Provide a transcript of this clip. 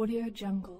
Audio Jungle.